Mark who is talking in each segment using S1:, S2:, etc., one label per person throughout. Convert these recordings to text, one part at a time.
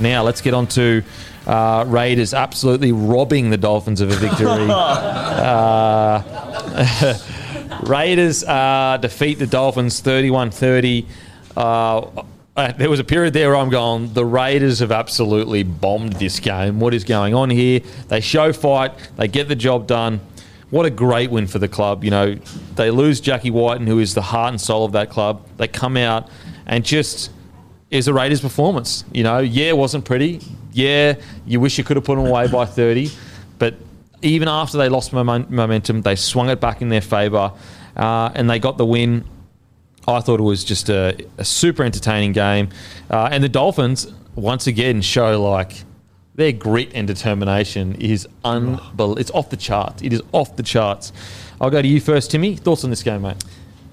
S1: Now let's get on to uh, Raiders absolutely robbing the Dolphins of a victory. uh, Raiders uh, defeat the Dolphins 31 30. Uh, there was a period there where I'm going, the Raiders have absolutely bombed this game. What is going on here? They show fight, they get the job done. What a great win for the club. You know, they lose Jackie Wighton, who is the heart and soul of that club. They come out and just is a Raiders performance. You know, yeah, it wasn't pretty. Yeah, you wish you could have put them away by 30. But even after they lost momentum, they swung it back in their favour uh, and they got the win. I thought it was just a, a super entertaining game. Uh, and the Dolphins, once again, show like their grit and determination is unbelievable. It's off the charts. It is off the charts. I'll go to you first, Timmy. Thoughts on this game, mate?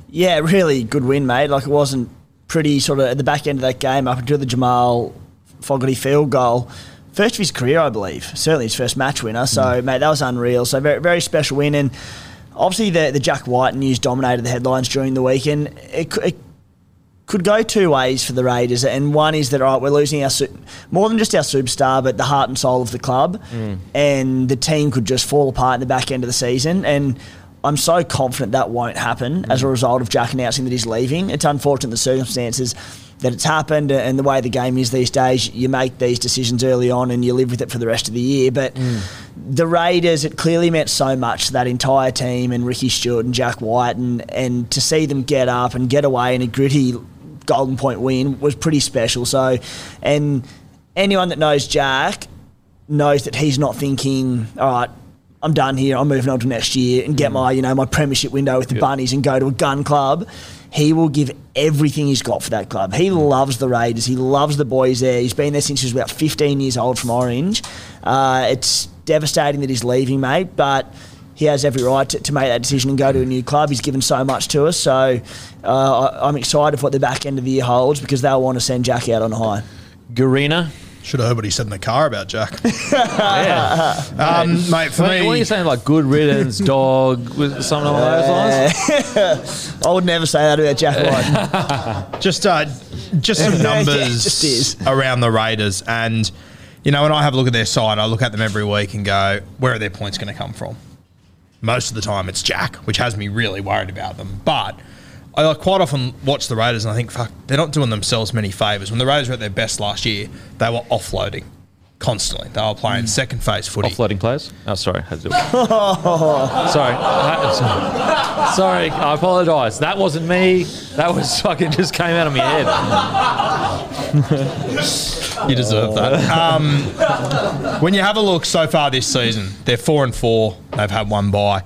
S2: Yeah, really good win, mate. Like it wasn't pretty sort of at the back end of that game up until the Jamal Fogarty field goal. First of his career, I believe. Certainly his first match winner. So, mm. mate, that was unreal. So, very, very special win. And obviously, the, the Jack Wighton news dominated the headlines during the weekend. It, it could go two ways for the Raiders. And one is that, all right, we're losing our more than just our superstar, but the heart and soul of the club. Mm. And the team could just fall apart in the back end of the season. And I'm so confident that won't happen as a mm. result of Jack announcing that he's leaving. It's unfortunate the circumstances that it's happened and the way the game is these days. You make these decisions early on and you live with it for the rest of the year. But mm. the Raiders, it clearly meant so much to that entire team and Ricky Stuart and Jack Wighton, and, and to see them get up and get away in a gritty Golden Point win was pretty special. So, and anyone that knows Jack knows that he's not thinking, all right, I'm done here. I'm moving on to next year and get my, you know, my premiership window with the bunnies and go to a gun club. He will give everything he's got for that club. He loves the Raiders. He loves the boys there. He's been there since he was about 15 years old from Orange. Uh, it's devastating that he's leaving, mate, but he has every right to, to make that decision and go to a new club. He's given so much to us, so uh, I- I'm excited for what the back end of the year holds because they'll want to send Jack out on high.
S1: Garina.
S3: Should have heard what he said in the car about Jack.
S1: Yeah.
S3: um, mate, for
S1: Mate,
S3: me,
S1: what are you saying? Like good riddance, dog, with something along those lines?
S2: I would never say that about Jack Wighton.
S3: just uh, just some
S2: Yeah,
S3: numbers
S2: just
S3: around the Raiders, and you know when I have a look at their side, I look at them every week and go, where are their points going to come from? Most of the time, it's Jack, which has me really worried about them. But I quite often watch the Raiders and I think, fuck, they're not doing themselves many favours. When the Raiders were at their best last year, they were offloading constantly. They were playing second phase footy.
S1: Offloading players? Oh, sorry. Had to do it. sorry. I- sorry. I apologise. That wasn't me. That was fucking just came out of my head.
S3: You deserve that. Um, when you have a look so far this season, they're four and four. They've had one bye.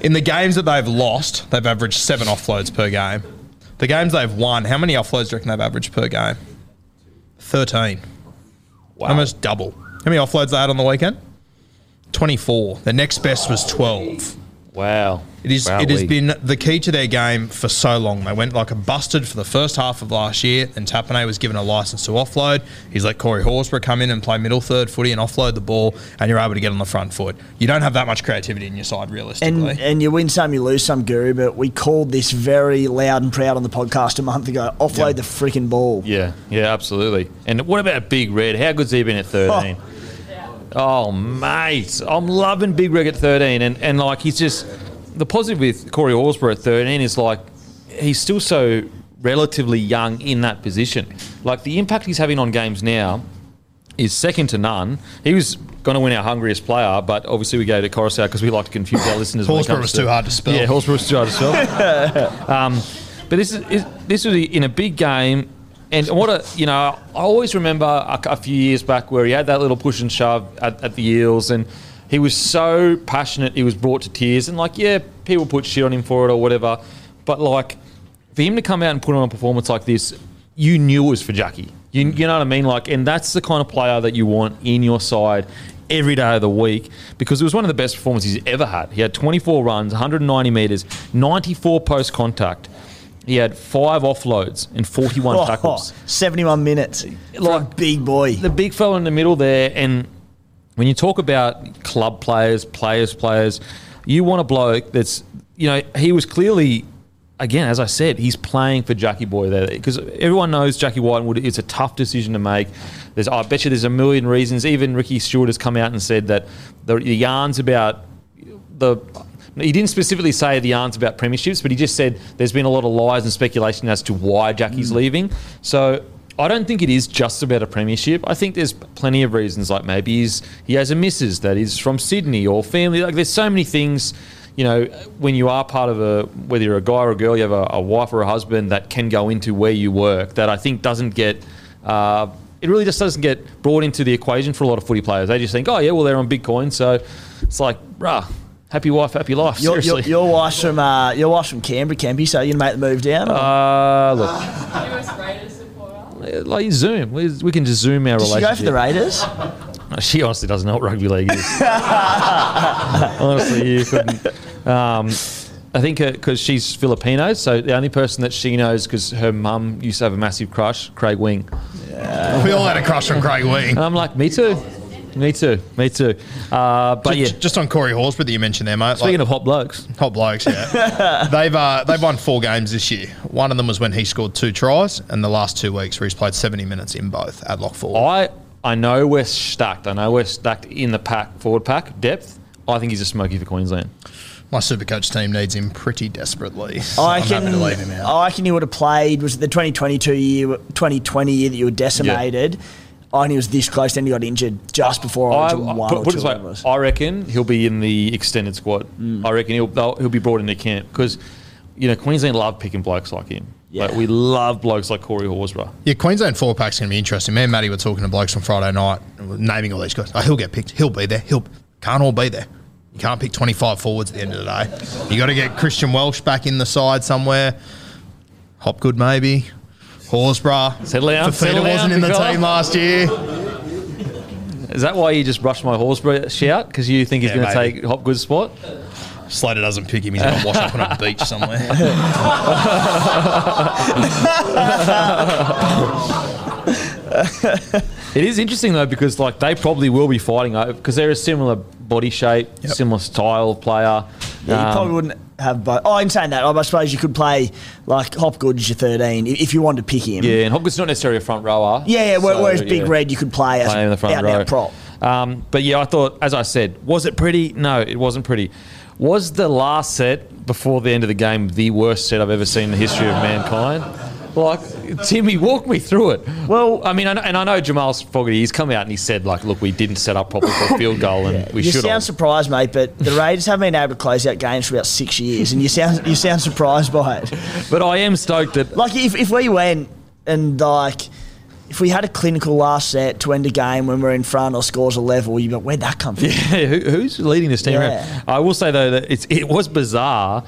S3: In the games that they've lost, they've averaged seven offloads per game. The games they've won, how many offloads do you reckon they've averaged per game? Thirteen. Wow. Almost double. How many offloads they had on the weekend? Twenty-four. The next best was twelve.
S1: Wow.
S3: It is.
S1: Wow,
S3: it has
S1: we-
S3: been the key to their game for so long. They went like a busted for the first half of last year, and Tapine was given a license to offload. He's let Corey Horsburgh come in and play middle third footy and offload the ball, and you're able to get on the front foot. You don't have that much creativity in your side, realistically.
S2: And and you win some, you lose some, Guru. But we called this very loud and proud on the podcast a month ago. Offload the freaking ball.
S1: Yeah, yeah, absolutely. And what about Big Red? How good's he been at 13? Oh, mate. I'm loving Big Red at 13. And, and like, he's just. The positive with Corey Horsburgh at 13 is like, he's still so relatively young in that position. Like, the impact he's having on games now is second to none. He was going to win our hungriest player, but obviously we go to Coruscant because we like to confuse our listeners.
S3: Horsburgh was too hard to spell.
S1: Yeah, Horsburgh was too hard to spell. um, but this is, is this was in a big game, and what a you know I always remember a, a few years back where he had that little push and shove at, at the Eels, and he was so passionate. He was brought to tears, and like yeah, people put shit on him for it or whatever, but like for him to come out and put on a performance like this, you knew it was for Jackie. You, you know what I mean? Like, and that's the kind of player that you want in your side every day of the week because it was one of the best performances he's ever had. He had 24 runs, 190 metres, 94 post contact. He had five offloads and 41
S2: Oh,
S1: tackles.
S2: 71 minutes. Like big boy.
S1: The big fella in the middle there, and when you talk about club players, players, players, you want a bloke that's, you know, he was clearly, again, as I said, he's playing for Jackie Boy there because everyone knows Jackie Whitewood. It's a tough decision to make. There's, I bet you there's a million reasons. Even Ricky Stuart has come out and said that the, the yarns about the. He didn't specifically say the yarns about premierships, but he just said there's been a lot of lies and speculation as to why Jackie's leaving. So I don't think it is just about a premiership. I think there's plenty of reasons, like maybe he's, he has a missus that is from Sydney or family. Like there's so many things, you know, when you are part of a, whether you're a guy or a girl, you have a, a wife or a husband that can go into where you work that I think doesn't get. Uh, it really just doesn't get brought into the equation for a lot of footy players. They just think, oh yeah, well they're on Bitcoin, so it's like, bruh, happy wife, happy life.
S2: Your, your,
S1: Seriously.
S2: your wife's from uh, your wife's from Canberra, Campy. So you're gonna make the move down? or-
S1: uh, look, like Zoom, we, we can just zoom our
S2: Did she
S1: relationship.
S2: go for the Raiders?
S1: She honestly doesn't know what rugby league is. honestly, you couldn't. Um, I think because she's Filipino, so the only person that she knows because her mum used to have a massive crush, Craig Wing. Yeah.
S3: we all had a crush on Craig Wing.
S1: And I'm like, me too, me too, me too. Uh, but yeah,
S3: Just, just on Corey Horsburgh that you mentioned there, mate.
S1: speaking
S3: like,
S1: of hot blokes,
S3: Hot blokes, yeah. they've uh, they've won four games this year. One of them was when he scored two tries, and the last two weeks where he's played seventy minutes in both at lock forward.
S1: I I know we're stacked. I know we're stacked in the pack forward pack depth. I think he's a smoky for Queensland.
S3: My supercoach team needs him pretty desperately.
S2: I
S3: I'm happy
S2: reckon,
S3: to leave him out.
S2: I reckon he would have played. Was it the 2022 year, 2020 year that you were decimated? I reckon he was this close, then he got injured just before
S1: I,
S2: Origin
S1: I-
S2: one
S1: put,
S2: or
S1: put
S2: two.
S1: it this way. I reckon he'll be in the extended squad.
S2: Mm.
S1: I reckon he'll he'll be brought into camp because you know Queensland love picking blokes like him. Like,
S2: Yeah.
S1: we love blokes like Corey Horsburgh.
S3: Yeah, Queensland four pack's going to be interesting. Me and Matty were talking to blokes on Friday night, naming all these guys. Oh, he'll get picked. He'll be there. He'll can't all be there. You can't pick 25 forwards at the end of the day. You got to get Christian Welch back in the side somewhere. Hopgood maybe. Horsburgh.
S1: Settle down, Fifita
S3: wasn't in the team last year.
S1: Is that why you just brushed my Horsburgh shout because you think he's
S3: Yeah,
S1: going to take Hopgood's spot?
S3: Slater doesn't pick him. He's going to wash up on a beach somewhere.
S1: It is interesting though because like they probably will be fighting because they're a similar body shape,
S3: Yep.
S1: similar style of player.
S2: Yeah, you
S1: Um,
S2: probably wouldn't have both. Oh, in saying that, I suppose you could play like Hopgood as your 13 if you wanted to pick him.
S1: yeah, and Hopgood's not necessarily a front rower.
S2: yeah, yeah. where-
S1: so,
S2: whereas Big
S1: yeah.
S2: Red, you could play as
S1: play in front
S2: out
S1: row.
S2: prop.
S1: Um, but yeah, I thought, as I said, was it pretty? No, it wasn't pretty. Was the last set before the end of the game the worst set I've ever seen in the history of mankind? Like, Timmy, walk me through it.
S2: Well-
S1: I mean, I know, and I know Jamal Fogarty, he's come out and he said, like, look, we didn't set up properly for a field goal and we
S2: you
S1: should
S2: sound
S1: have.
S2: surprised, mate, but the Raiders haven't been able to close out games for about six years, and you sound you sound surprised by it.
S1: But I am stoked that
S2: Like if, if we went and like if we had a clinical last set to end a game when we're in front or scores a level, you'd be like, where'd that come from?
S1: Yeah, who, who's leading this team
S2: Yeah.
S1: around? I will say though that it's it was bizarre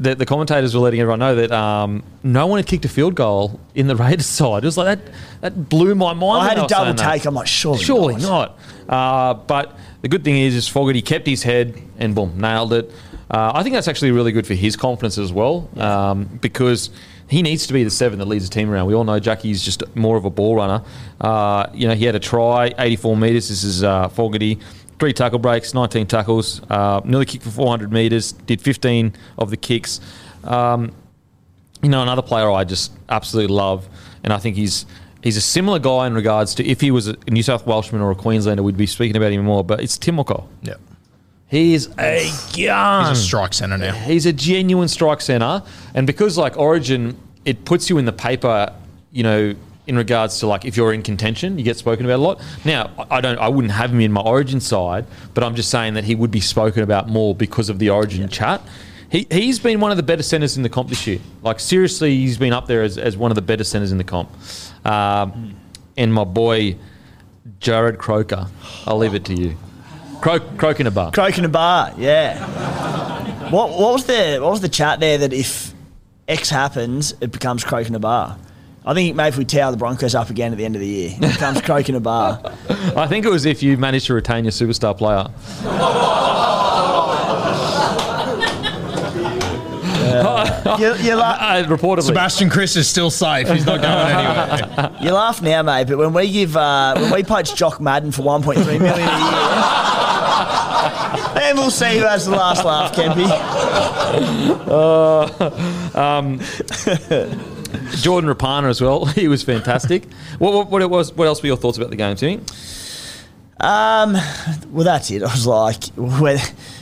S1: the, the commentators were letting everyone know that um, no one had kicked a field goal in the Raiders side. It was like that. That blew my mind.
S2: I had a double
S1: saying that.
S2: take. I'm like, surely,
S1: Surely not. Uh, but the good thing is, is Fogarty kept his head and boom, nailed it. Uh, I think that's actually really good for his confidence as well, um, because he needs to be the seven that leads the team around. We all know Jackie's just more of a ball runner. Uh, you know, he had a try, 84 metres. This is uh, Fogarty. Three tackle breaks, 19 tackles, uh, nearly kicked for 400 metres, did 15 of the kicks. Um, you know, another player I just absolutely love, and I think he's he's a similar guy in regards to if he was a New South Welshman or a Queenslander, we'd be speaking about him more. But it's Timoko.
S3: Yeah.
S1: He is a gun.
S3: He's a strike centre now.
S1: He's a genuine strike centre, and because like Origin, it puts you in the paper, you know, in regards to like if you're in contention, you get spoken about a lot. Now, I don't, I wouldn't have him in my Origin side, but I'm just saying that he would be spoken about more because of the Origin chat. He, he's been one of the better centres in the comp this year. Like seriously, he's been up there as, as one of the better centres in the comp. Um, and my boy Jarrod Croker, I'll leave it to you. Croak, croak in a bar.
S2: Croak in a bar, yeah. what what was the what was the chat there that if X happens, it becomes croak in a bar? I think maybe if we tower the Broncos up again at the end of the year, it becomes croak in a bar.
S1: I think it was if you managed to retain your superstar player.
S2: You, you, la-
S1: Uh, reportedly.
S3: Sebastian Kris is still safe. He's not going anywhere.
S2: you laugh now, mate, but when we give uh, when we poach Jock Madden for 1.3 million a year, then we'll see who has the last laugh, Kempy.
S1: Jordan Rapana as well. He was fantastic. what, what, what, was, what else were your thoughts about the game, Timmy?
S2: Um, well, that's it. I was like, when,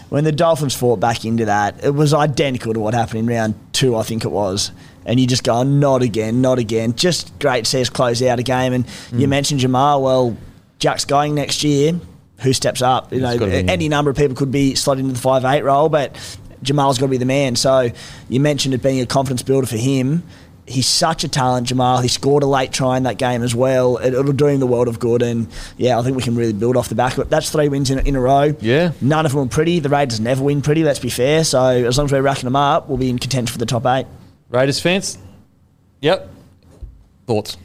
S2: when the Dolphins fought back into that, it was identical to what happened in round two, I think it was. And you just go, not again, not again. Just great to see us close out a game. And you
S1: Mm.
S2: mentioned Jamal. Well, Jack's going next year. Who steps up? You know,
S1: It's gotta be him.
S2: any number of people could be slotted into the five eight role, but Jamal's got to be the man. So you mentioned it being a confidence builder for him. He's such a talent, Jamal. He scored a late try in that game as well. It, it'll do him the world of good, and yeah, I think we can really build off the back of it. That's three wins in, in a row.
S1: Yeah.
S2: none of them were pretty. The Raiders never win pretty. Let's be fair. So as long as we're racking them up, we'll be in contention for the top eight.
S1: Raiders fans? Yep. Thoughts?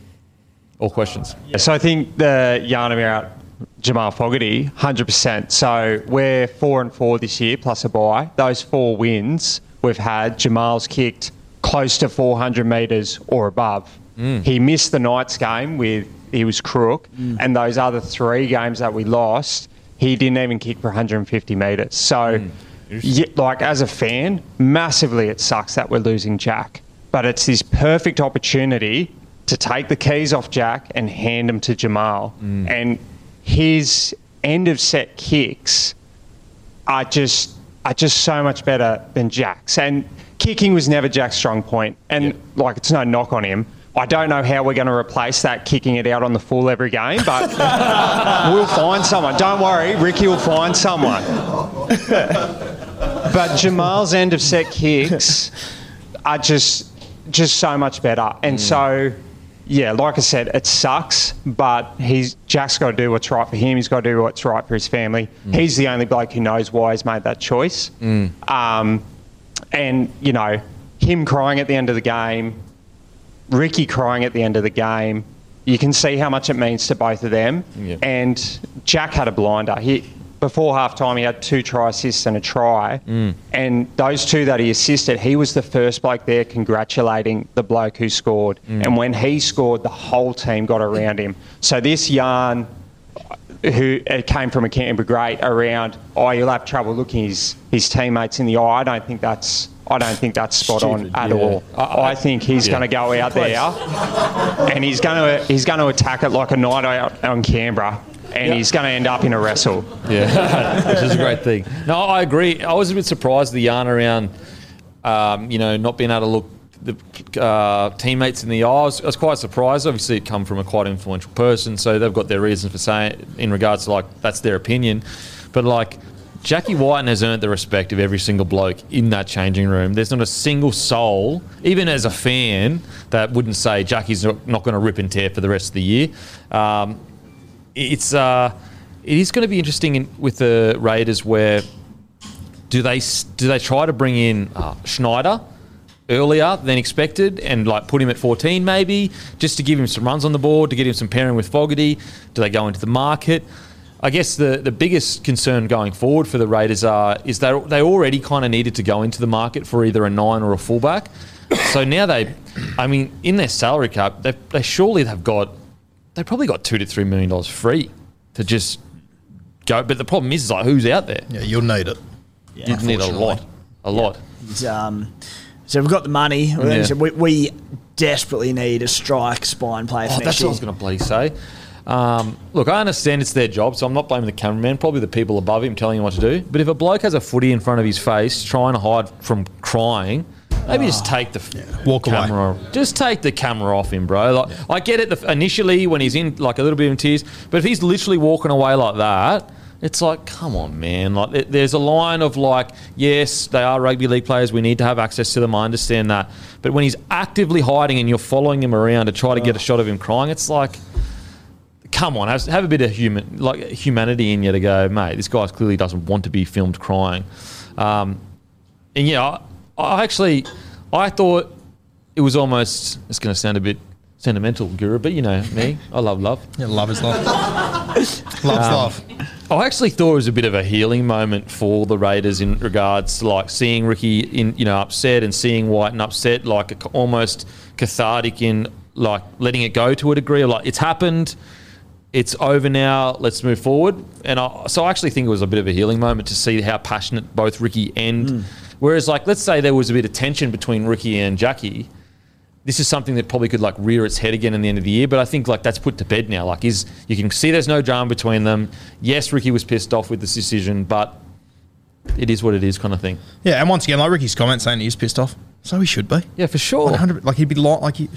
S1: Or questions?
S4: yeah So I think the yarn about Jamal Fogarty, 100%. So we're four and four this year, plus a bye. Those four wins we've had, Jamal's kicked close to 400 metres or above. Mm. He missed the Knights game with, he was crook. Mm. And those other three games that we lost, he didn't even kick for 150 metres. So, mm. yeah, like, as a fan, massively it sucks that we're losing Jack. But it's this perfect opportunity to take the keys off Jack and hand them to Jamal. And his end of set kicks are just are just so much better than Jack's. And kicking was never Jack's strong point. And like it's no knock on him. I don't know how we're going to replace that kicking it out on the full every game, but we'll find someone. Don't worry, Ricky will find someone. but Jamal's end of set kicks are just just so much better. And mm. so yeah, like I said, it sucks, but he's Jack's got to do what's right for him. He's got to do what's right for his family. Mm. He's the only bloke who knows why he's made that choice. Mm. Um, and you know, him crying at the end of the game, Ricky crying at the end of the game. You can see how much it means to both of them.
S1: Yeah.
S4: And Jack had a blinder. He before half time he had two try assists and a try. Mm. And those two that he assisted, he was the first bloke there congratulating the bloke who scored. Mm. And when he scored, the whole team got around him. So this yarn who it came from a Canberra great around, oh, you'll have trouble looking his, his teammates in the eye. I don't think that's I don't think that's spot
S1: Stupid,
S4: on at
S1: yeah.
S4: all. I, I think he's
S1: Yeah.
S4: going to go out there and he's going to he's going to attack it like a night out on Canberra, and he's going to end up in a wrestle.
S1: Yeah, which is a great thing. No, I agree. I was a bit surprised the yarn around, um, you know, not being able to look the uh, teammates in the eye. I was, I was quite surprised. Obviously, it come from a quite influential person, so they've got their reasons for saying in regards to like that's their opinion. But like Jackie Wighton has earned the respect of every single bloke in that changing room. There's not a single soul, even as a fan, that wouldn't say Jackie's not, not going to rip and tear for the rest of the year. Um, it's uh, it is going to be interesting in, with the Raiders where do they do they try to bring in uh, Schneider earlier than expected and like put him at 14 maybe just to give him some runs on the board to get him some pairing with Fogarty? Do they go into the market? I guess the, the biggest concern going forward for the Raiders are is they they already kind of needed to go into the market for either a nine or a fullback. So now they, I mean, in their salary cap, they they surely have got they probably got two to three million dollars free to just go. But the problem is, is like who's out there?
S3: Yeah, you'll need it.
S2: Yeah,
S1: you need a lot, a lot.
S2: Um, so we've got the money.
S1: Yeah.
S2: So we, we desperately need a strike spine player.
S1: Oh,
S2: for
S1: that's
S2: next
S1: what I was going to bloody say. Um, look, I understand it's their job, so I'm not blaming the cameraman. Probably the people above him telling him what to do. But if a bloke has a footy in front of his face, trying to hide from crying, maybe just take the f-
S3: Walk away.
S1: camera. Just take the camera off him, bro. Like, I get it the, initially when he's in like a little bit in tears, but if he's literally walking away like that. It's like, come on, man. Like, there- there's a line of like, yes, they are rugby league players. We need to have access to them. I understand that. But when he's actively hiding and you're following him around to try to get a shot of him crying, it's like, come on, have, have a bit of human like humanity in you to go, mate. This guy clearly doesn't want to be filmed crying. Um, and yeah, I, I actually, I thought it was almost. It's going to sound a bit sentimental, Guru, but you know me, I love love.
S3: Yeah, love is love. Love's love.
S1: I actually thought it was a bit of a healing moment for the Raiders in regards to like seeing Ricky in you know upset and seeing White and upset, like a, almost cathartic in like letting it go to a degree. Of like it's happened, it's over now. Let's move forward. And I, so I actually think it was a bit of a healing moment to see how passionate both Ricky and. Hmm. Whereas like let's say there was a bit of tension between Ricky and Jackie this is something that probably could like rear its head again in the end of the year. But I think like that's put to bed now. Like is you can see there's no drama between them. Yes, Ricky was pissed off with this decision, but it is what it is, kind of thing.
S3: Yeah, and once again, like Ricky's comment saying he's pissed off, so he should be.
S1: Yeah, for sure.
S3: 100 like he'd be like, like he,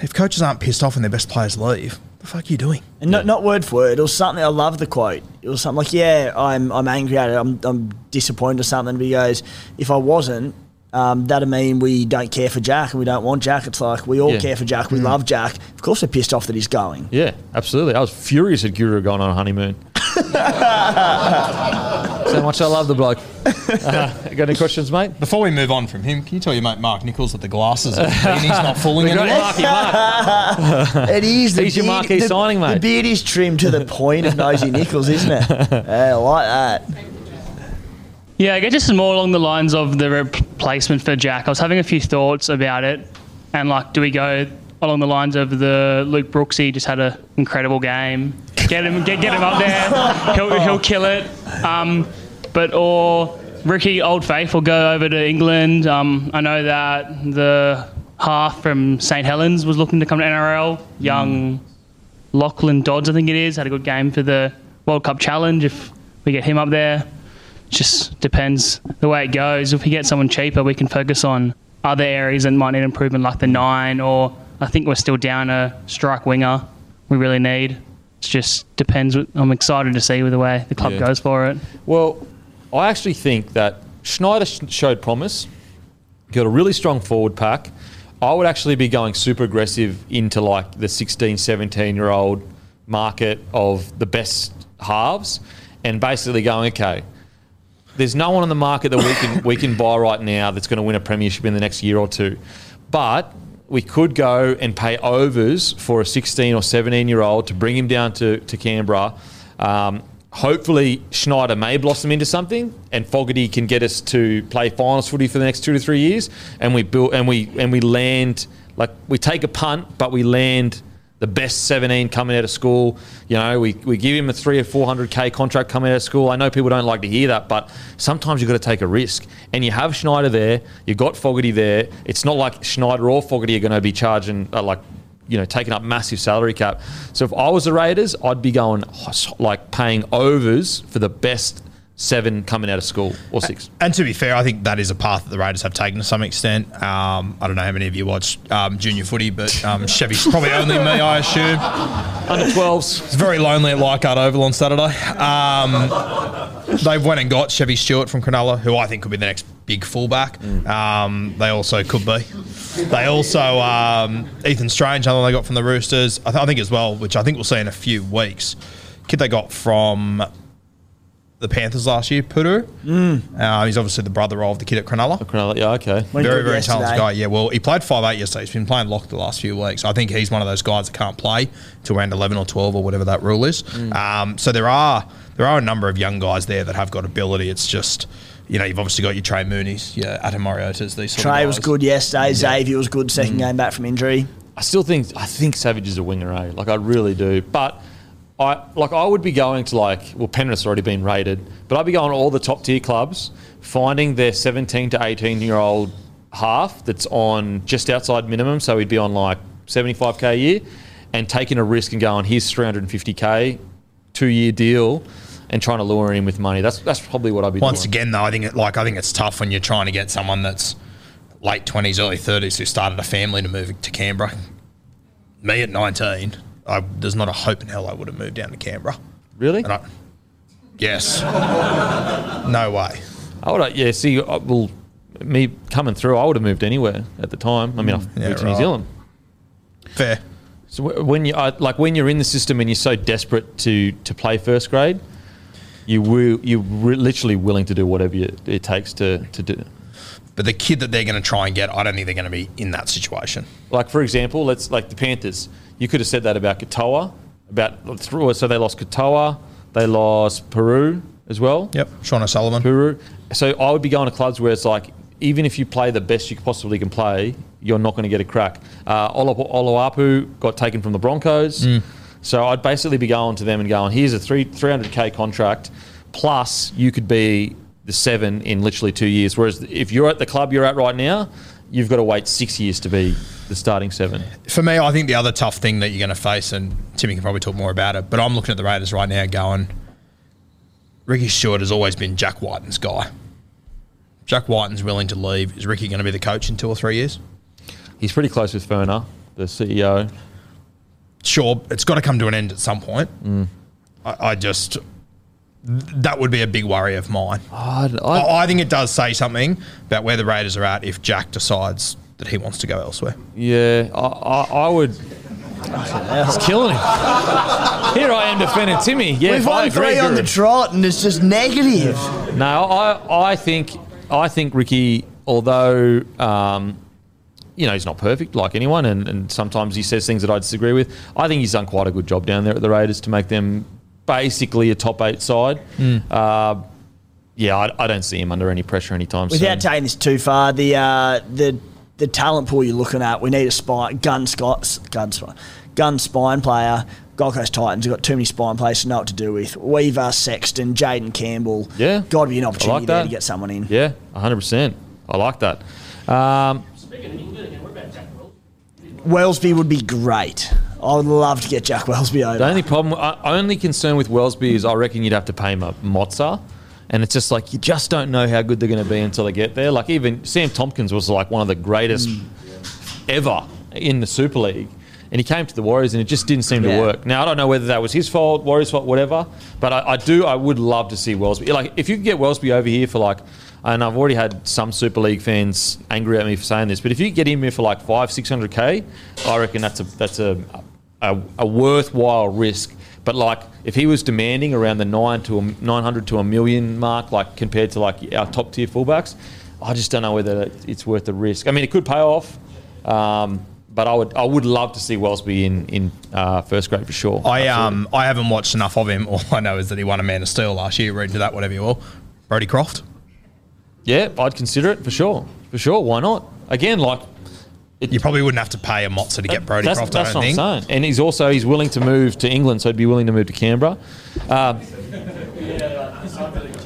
S3: if coaches aren't pissed off when their best players leave, the fuck are you doing?
S2: And not, not word for word. It was something. I love the quote. It was something like, "Yeah, I'm I'm angry at it. I'm I'm disappointed or something." But he goes, "If I wasn't, um, that'd mean we don't care for Jack and we don't want Jack. It's like we all
S1: Yeah.
S2: care for Jack. We love Jack. Of course, we're pissed off that he's going.
S1: Yeah, absolutely. I was furious at Guru going on a honeymoon. so much I love the bloke. Uh, got any questions, mate?
S3: Before we move on from him, can you tell your mate Mark Nichols that the glasses and the beanie's not fooling
S1: The great
S3: anyone?
S1: Marky Mark.
S2: It is. The
S1: He's your
S2: beard-
S1: marquee
S2: the,
S1: signing,
S2: The beard is trimmed to the point of Nosy Nichols, isn't it? Yeah, I like that.
S5: Yeah, I guess just more along the lines of the replacement for Jack. I was having a few thoughts about it, and like, do we go along the lines of the Luke Brooksy just had an incredible game? Get him, get, get him up there. He'll, he'll kill it. Um, but or Ricky Old Faithful go over to England. Um, I know that the half from St Helens was looking to come to NRL. Young Lachlan Dodds, I think it is, had a good game for the World Club Challenge. If we get him up there, just depends the way it goes. If we get someone cheaper, we can focus on other areas that might need improvement, like the nine, or I think we're still down a strike winger. We really need. It just depends. I'm excited to see with the way the club
S1: Yeah.
S5: goes for it.
S1: Well, I actually think that Schneider showed promise. Got a really strong forward pack. I would actually be going super aggressive into like the 16, 17 year old market of the best halves and basically going, okay, there's no one on the market that we can we can buy right now that's going to win a premiership in the next year or two. But we could go and pay overs for a 16 or 17 year old to bring him down to, to Canberra. Um, hopefully, Schneider may blossom into something, and Fogarty can get us to play finals footy for the next two to three years. And we build and we and we land like we take a punt, but we land the best 17 coming out of school. You know, we, we give him a three or 400k contract coming out of school. I know people don't like to hear that, but sometimes you've got to take a risk. And you have Schneider there, you've got Fogarty there. It's not like Schneider or Fogarty are going to be charging, uh, like, you know, taking up massive salary cap. So if I was the Raiders, I'd be going, like, paying overs for the best seven coming out of school or six.
S3: And to be fair, I think that is a path that the Raiders have taken to some extent. Um, I don't know how many of you watch um, junior footy, but um, Chevy's probably only me, I assume.
S1: Under 12s.
S3: It's very lonely at Leichhardt Oval on Saturday. Um, they went and got Chevy Stewart from Cronulla, who I think could be the next big fullback. Um, they also could be. They also um, Ethan Strange, another one they got from the Roosters. I, th- I think as well, which I think we'll see in a few weeks. Kid they got from the Panthers last year, Puru. Mm. Uh, he's obviously the brother of the kid at Cronulla.
S1: Cronulla, yeah, okay.
S2: Went
S3: very, very
S2: yesterday.
S3: talented guy. Yeah, well, he played five eight yesterday. He's been playing lock the last few weeks. I think he's one of those guys that can't play till around eleven or twelve or whatever that rule is.
S2: Mm.
S3: Um, so there are there are a number of young guys there that have got ability. It's just you know you've obviously got your Trey Mooney's, your Adam Mariotas, these sort
S2: Trey
S3: of
S2: was good yesterday. Xavier was good
S1: Mm.
S2: second game back from injury.
S1: I still think I think Savage is a winger, eh? Like I really do. But I like I would be going to like well Penrith's already been rated, but I'd be going to all the top tier clubs, finding their 17 to 18 year old half that's on just outside minimum, so he'd be on like 75k a year, and taking a risk and going here's 350k, two year deal, and trying to lure him with money. That's that's probably what I'd be doing.
S3: Once
S1: doing.
S3: again, though, I think it, like I think it's tough when you're trying to get someone that's late twenties, early thirties who started a family to move to Canberra. Me at nineteen, I, there's not a hope in hell I would have moved down to Canberra.
S1: Really?
S3: I, yes, no way.
S1: I would, yeah. See, I, well, me coming through, I would have moved anywhere at the time. I mean, mm, I
S3: Yeah,
S1: moved to New. Zealand.
S3: Fair.
S1: So when you like when you're in the system and you're so desperate to to play first grade, you will you're literally willing to do whatever you, it takes to to do.
S3: But the kid that they're going to try and get, I don't think they're going to be in that situation.
S1: Like for example, let's like the Panthers. You could have said that about Katoa. About so they lost Katoa, they lost Peru as well.
S3: Yep, Sean O'Sullivan.
S1: Peru. So I would be going to clubs where it's like, even if you play the best you possibly can play, you're not going to get a crack. Uh, Oloapu got taken from the Broncos. So I'd basically be going to them and going, here's a three, 300k contract, plus you could be the seven in literally two years. Whereas if you're at the club you're at right now, you've got to wait six years to be the starting seven.
S3: For me, I think the other tough thing that you're going to face, and Timmy can probably talk more about it, but I'm looking at the Raiders right now going, Ricky Stuart has always been Jack Wighton's guy. Jack Wighton's willing to leave. Is Ricky going to be the coach in two or three years?
S1: He's pretty close with Furner, the CEO.
S3: Sure, it's got to come to an end at some point. Mm. I, I just, that would be a big worry of mine.
S1: I'd,
S3: I, I think it does say something about where the Raiders are at if Jack decides that he wants to go elsewhere.
S1: Yeah, I, I, I would. He's killing him. Here I am defending Timmy. Yeah,
S2: We've
S1: I
S2: won
S1: agree,
S2: three on
S1: Guru.
S2: the trot, and it's just negative.
S1: No, I, I think I think Ricky, although um, you know he's not perfect like anyone, and, and sometimes he says things that I disagree with. I think he's done quite a good job down there at the Raiders to make them basically a top eight side. Uh, yeah, I, I don't see him under any pressure anytime
S2: Without
S1: soon.
S2: taking this too far, the uh, the the talent pool you're looking at, we need a spine gun Scott gun spine, gun spine player. Gold Coast Titans have got too many spine players to know what to do with. Weaver, Sexton, Jayden Campbell.
S1: Yeah.
S2: got to be an opportunity
S1: like
S2: there to get someone in.
S1: Yeah, 100%. I like that. Um,
S2: Welsby would be great. I would love to get Jack Welsby over.
S1: The only problem, uh, only concern with Welsby is I reckon you'd have to pay him a Mozza. And it's just like you just don't know how good they're going to be until they get there. Like even Sam Tomkins was like one of the greatest ever in the Super League, and he came to the Warriors and it just didn't seem
S2: Yeah.
S1: to work. Now I don't know whether that was his fault, Warriors' fault, whatever. But I, I do, I would love to see Welsby. Like if you could get Welsby over here for like, and I've already had some Super League fans angry at me for saying this, but if you get him here for like five, six hundred k, I reckon that's a that's a, a a worthwhile risk. But like, if he was demanding around the nine to a, nine hundred to a million mark, like compared to like our top tier fullbacks, I just don't know whether it's worth the risk. I mean, it could pay off, um, but I would I would love to see Welsby in in uh, first grade for sure.
S3: I
S1: Absolutely.
S3: um I haven't watched enough of him. All I know is that he won a Man of Steel last year. Read into that, whatever you will. Brodie Croft.
S1: yeah, I'd consider it for sure, for sure. Why not? Again, like
S3: You probably wouldn't have to pay a Mozza to get Brodie
S1: that's,
S3: Croft.
S1: That's
S3: I don't
S1: what
S3: think.
S1: I'm saying. And he's also he's willing to move to England, so he'd be willing to move to Canberra. Um,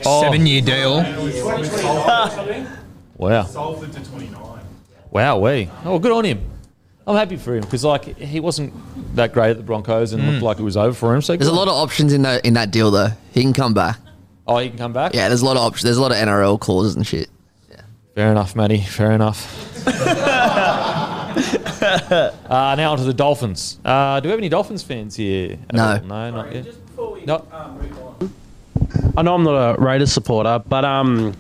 S1: oh,
S3: Seven year deal.
S1: Wow. Wow, we. Oh, good on him. I'm happy for him because like he wasn't that great at the Broncos and looked like it was over for him. So
S6: There's a lot of options in that in that deal though. He can come back.
S1: Oh, he can come back.
S6: Yeah, there's a lot of options. There's a lot of NRL clauses and shit. Yeah.
S1: Fair enough, Matty. Fair enough. uh, now on to the Dolphins. Uh, do we have any Dolphins fans here?
S6: No.
S1: all? No, not yet. No.
S7: I know I'm not a Raiders supporter, but um,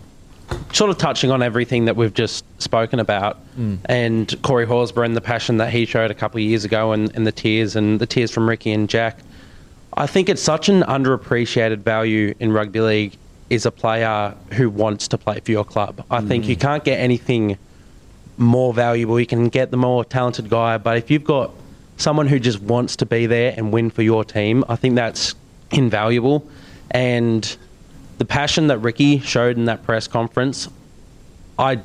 S7: sort of touching on everything that we've just spoken about, and Corey Horsburgh and the passion that he showed a couple of years ago, and, and the tears and the tears from Ricky and Jack. I think it's such an underappreciated value in rugby league is a player who wants to play for your club. I think you can't get anything more valuable. You can get the more talented guy, but if you've got someone who just wants to be there and win for your team, I think that's invaluable. And the passion that Ricky showed in that press conference, I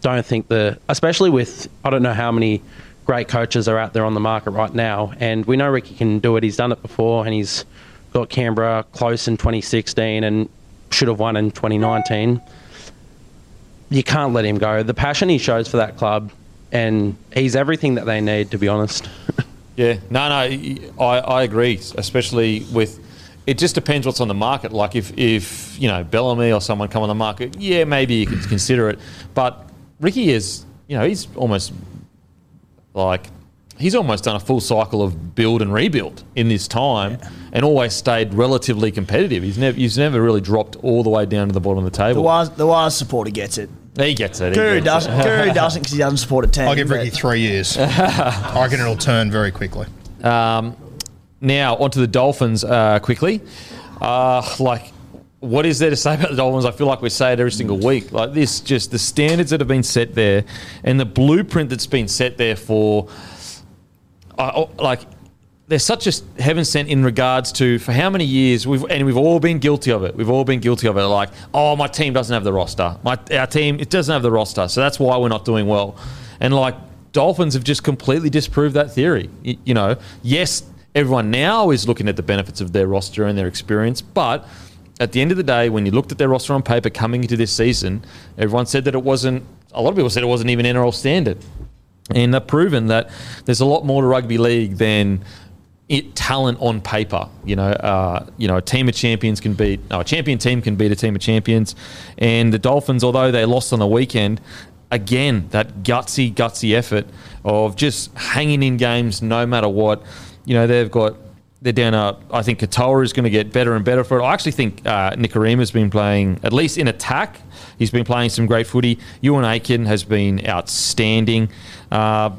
S7: don't think the, especially with, I don't know how many great coaches are out there on the market right now. And we know Ricky can do it. He's done it before and he's got Canberra close in 2016 and should have won in 2019. You can't let him go. The passion he shows for that club, and he's everything that they need, to be honest.
S1: Yeah, no, no, I, I agree, especially with. It just depends what's on the market. Like if, if you know Bellamy or someone come on the market, yeah, maybe you could consider it. But Ricky is, you know, he's almost like he's almost done a full cycle of build and rebuild in this time, and always stayed relatively competitive. He's never he's never really dropped all the way down to the bottom of the
S2: The
S1: table.
S2: Wise, the Wise supporter gets it.
S1: He gets it. he
S2: Guru doesn't.
S1: it.
S2: Guru doesn't because he doesn't support a team.
S3: I'll give
S2: but-
S3: Ricky three years. I reckon it'll turn very quickly.
S1: Um, now onto the Dolphins uh, quickly. Uh, like, what is there to say about the Dolphins? I feel like we say it every single week. Like this, just the standards that have been set there, and the blueprint that's been set there for, uh, like. They're such a heaven sent in regards to for how many years we've and we've all been guilty of it. We've all been guilty of it. Like, oh, my team doesn't have the roster. My our team it doesn't have the roster, so that's why we're not doing well. And like Dolphins have just completely disproved that theory. Y- You know, yes, everyone now is looking at the benefits of their roster and their experience, but at the end of the day, when you looked at their roster on paper coming into this season, everyone said that it wasn't. A lot of people said it wasn't even NRL standard, and they've proven that there's a lot more to rugby league than it, talent on paper. You know, uh, you know, a team of champions can beat. No, a champion team can beat a team of champions, and the Dolphins, although they lost on the weekend, again that gutsy, gutsy effort of just hanging in games no matter what. You know, they've got. They're down. Uh, I think Katoa is going to get better and better for it. I actually think uh, Nikorima's been playing, at least in attack, he's been playing some great footy. Euan Aitken has been outstanding. Uh,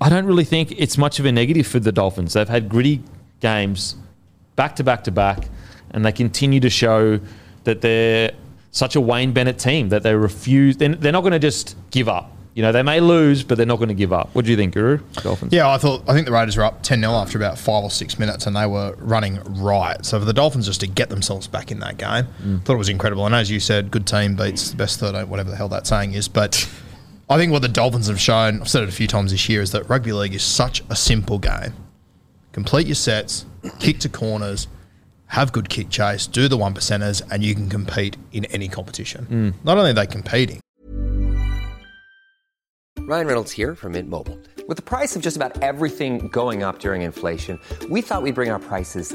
S1: I don't really think it's much of a negative for the Dolphins. They've had gritty games back to back to back, and they continue to show that they're such a Wayne Bennett team that they refuse. They're, they're not going to just give up. You know, they may lose, but they're not going to give up. What do you think, Guru? Dolphins.
S3: Yeah, I thought I think the Raiders were up 10 0 after about five or six minutes and they were running riot. So for the Dolphins just to get themselves back in that game, mm. thought it was incredible. And as you said, good team beats the best 13, whatever the hell that saying is. But I think what the Dolphins have shown, I've said it a few times this year, is that rugby league is such a simple game. Complete your sets, kick to corners, have good kick chase, do the one percenters, and you can compete in any competition. Mm. Not only are they competing,
S8: Ryan Reynolds here from Mint Mobile. With the price of just about everything going up during inflation, we thought we'd bring our prices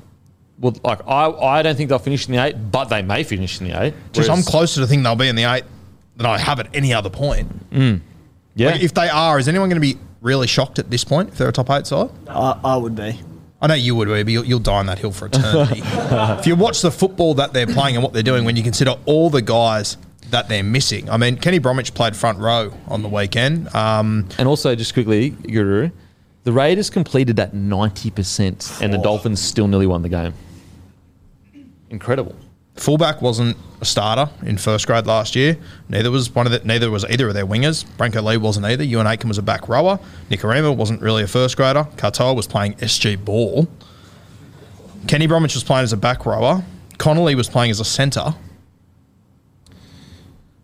S1: Well, like I, I don't think they'll finish in the eight, but they may finish in the eight.
S3: Just I'm
S1: Whereas-
S3: closer to think they'll be in the eight than I have at any other point.
S1: Yeah.
S3: Like, if they are, is anyone going to be really shocked at this point if they're a top eight side?
S2: I, I would be.
S3: I know you would be, but you'll, you'll die on that hill for eternity. if you watch the football that they're playing and what they're doing, when you consider all the guys that they're missing, I mean, Kenny Bromwich played front row on the weekend. Um,
S1: And also, just quickly, Guru, the Raiders completed at 90%, and the Dolphins still nearly won the game. Incredible.
S3: fullback wasn't a starter in first grade last year. Neither was one of the, neither was either of their wingers. Brenko Lee wasn't either. Euan Aitken was a back rower. Nikorima wasn't really a first grader. Katoa was playing SG ball. Kenny Bromwich was playing as a back rower. Connolly was playing as a centre.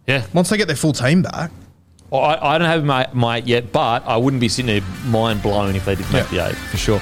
S1: Yeah.
S3: Once they get their full team back,
S1: Well, I, I don't have my, my yet, but I wouldn't be sitting there mind blown if they did make
S3: Yeah.
S1: the eight, for sure.